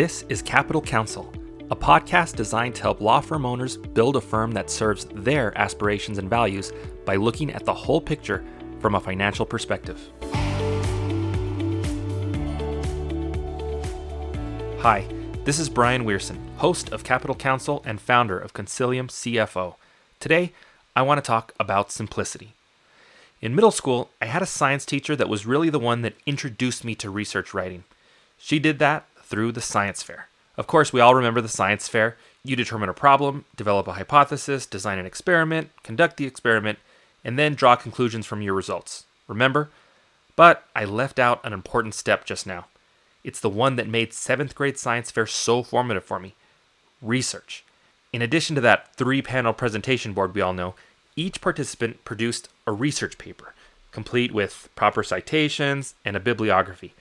This is Capital Counsel, a podcast designed to help law firm owners build a firm that serves their aspirations and values by looking at the whole picture from a financial perspective. Hi, this is Bryan Wierson, host of Capital Counsel and founder of Consilium CFO. Today, I want to talk about simplicity. In middle school, I had a science teacher that was really the one that introduced me to research writing. She did that through the science fair. Of course, we all remember the science fair. You determine a problem, develop a hypothesis, design an experiment, conduct the experiment, and then draw conclusions from your results. Remember? But I left out an important step just now. It's the one that made 7th grade science fair so formative for me research. In addition to that three panel presentation board we all know, each participant produced a research paper, complete with proper citations and a bibliography.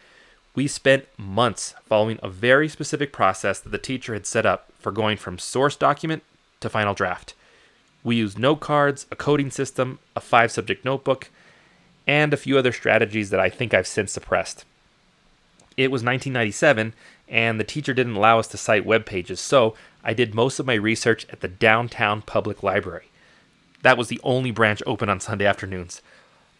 We spent months following a very specific process that the teacher had set up for going from source document to final draft. We used note cards, a coding system, a five subject notebook, and a few other strategies that I think I've since suppressed. It was 1997, and the teacher didn't allow us to cite web pages, so I did most of my research at the downtown public library. That was the only branch open on Sunday afternoons.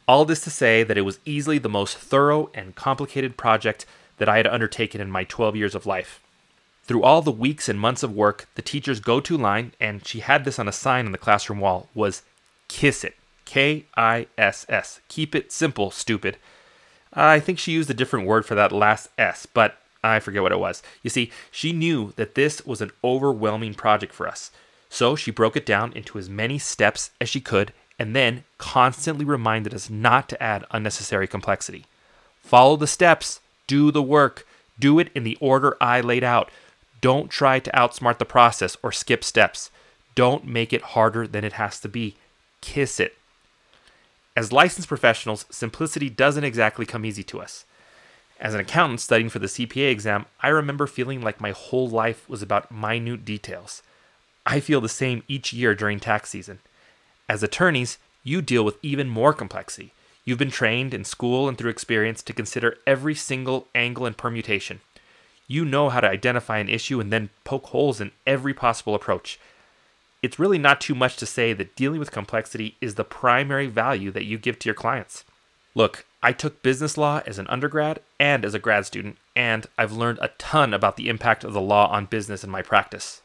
All this to say that it was easily the most thorough and complicated project that I had undertaken in my 12 years of life. Through all the weeks and months of work, the teacher's go to line, and she had this on a sign on the classroom wall, was KISS it. K I S S. Keep it simple, stupid. I think she used a different word for that last S, but I forget what it was. You see, she knew that this was an overwhelming project for us. So she broke it down into as many steps as she could and then constantly reminded us not to add unnecessary complexity. Follow the steps, do the work, do it in the order I laid out. Don't try to outsmart the process or skip steps. Don't make it harder than it has to be. Kiss it. As licensed professionals, simplicity doesn't exactly come easy to us. As an accountant studying for the CPA exam, I remember feeling like my whole life was about minute details. I feel the same each year during tax season. As attorneys, you deal with even more complexity. You've been trained in school and through experience to consider every single angle and permutation. You know how to identify an issue and then poke holes in every possible approach. It's really not too much to say that dealing with complexity is the primary value that you give to your clients. Look, I took business law as an undergrad and as a grad student, and I've learned a ton about the impact of the law on business in my practice.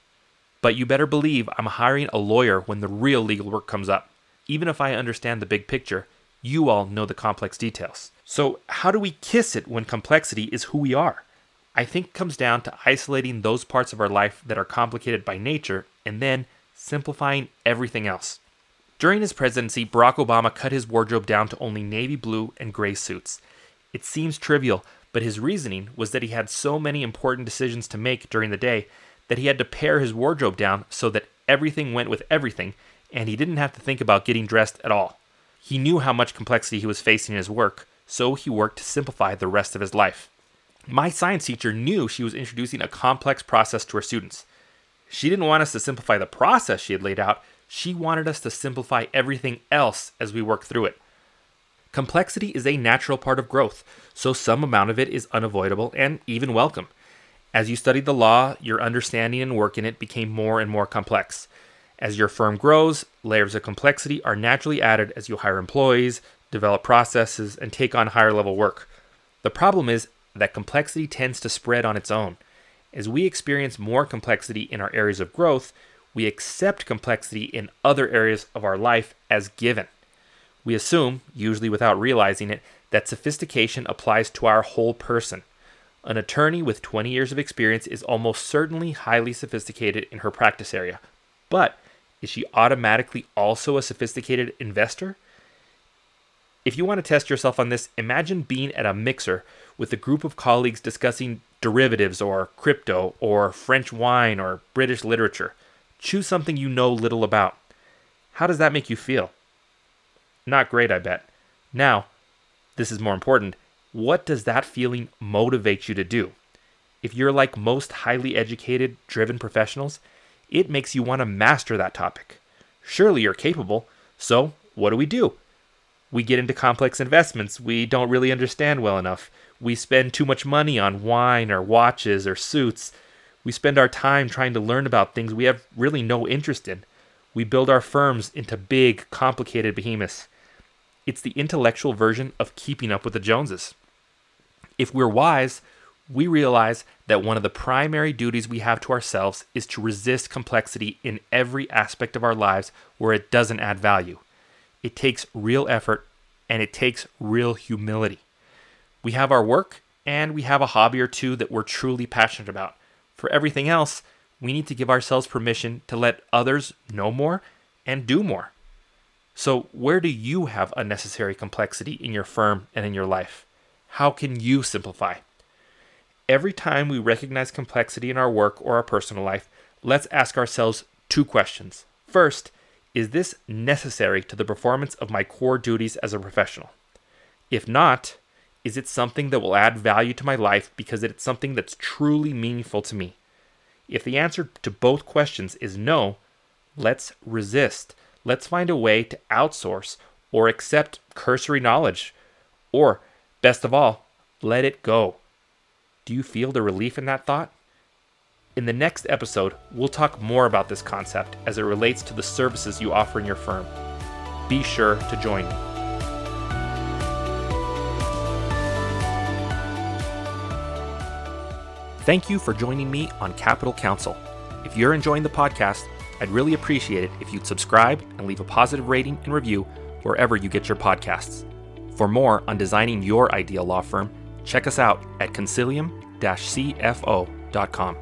But you better believe I'm hiring a lawyer when the real legal work comes up. Even if I understand the big picture, you all know the complex details. So, how do we kiss it when complexity is who we are? I think it comes down to isolating those parts of our life that are complicated by nature and then simplifying everything else. During his presidency, Barack Obama cut his wardrobe down to only navy blue and gray suits. It seems trivial, but his reasoning was that he had so many important decisions to make during the day that he had to pare his wardrobe down so that everything went with everything and he didn't have to think about getting dressed at all. He knew how much complexity he was facing in his work, so he worked to simplify the rest of his life. My science teacher knew she was introducing a complex process to her students. She didn't want us to simplify the process she had laid out, she wanted us to simplify everything else as we work through it. Complexity is a natural part of growth, so some amount of it is unavoidable and even welcome. As you studied the law, your understanding and work in it became more and more complex. As your firm grows, layers of complexity are naturally added as you hire employees, develop processes, and take on higher level work. The problem is that complexity tends to spread on its own. As we experience more complexity in our areas of growth, we accept complexity in other areas of our life as given. We assume, usually without realizing it, that sophistication applies to our whole person. An attorney with 20 years of experience is almost certainly highly sophisticated in her practice area. But is she automatically also a sophisticated investor? If you want to test yourself on this, imagine being at a mixer with a group of colleagues discussing derivatives or crypto or French wine or British literature. Choose something you know little about. How does that make you feel? Not great, I bet. Now, this is more important. What does that feeling motivate you to do? If you're like most highly educated, driven professionals, it makes you want to master that topic. Surely you're capable, so what do we do? We get into complex investments we don't really understand well enough. We spend too much money on wine or watches or suits. We spend our time trying to learn about things we have really no interest in. We build our firms into big, complicated behemoths. It's the intellectual version of keeping up with the Joneses. If we're wise, we realize that one of the primary duties we have to ourselves is to resist complexity in every aspect of our lives where it doesn't add value. It takes real effort and it takes real humility. We have our work and we have a hobby or two that we're truly passionate about. For everything else, we need to give ourselves permission to let others know more and do more. So, where do you have unnecessary complexity in your firm and in your life? How can you simplify? Every time we recognize complexity in our work or our personal life, let's ask ourselves two questions. First, is this necessary to the performance of my core duties as a professional? If not, is it something that will add value to my life because it's something that's truly meaningful to me? If the answer to both questions is no, let's resist. Let's find a way to outsource or accept cursory knowledge. Or, best of all, let it go. Do you feel the relief in that thought? In the next episode, we'll talk more about this concept as it relates to the services you offer in your firm. Be sure to join me. Thank you for joining me on Capital Counsel. If you're enjoying the podcast, I'd really appreciate it if you'd subscribe and leave a positive rating and review wherever you get your podcasts. For more on designing your ideal law firm, check us out at consilium-cfo.com.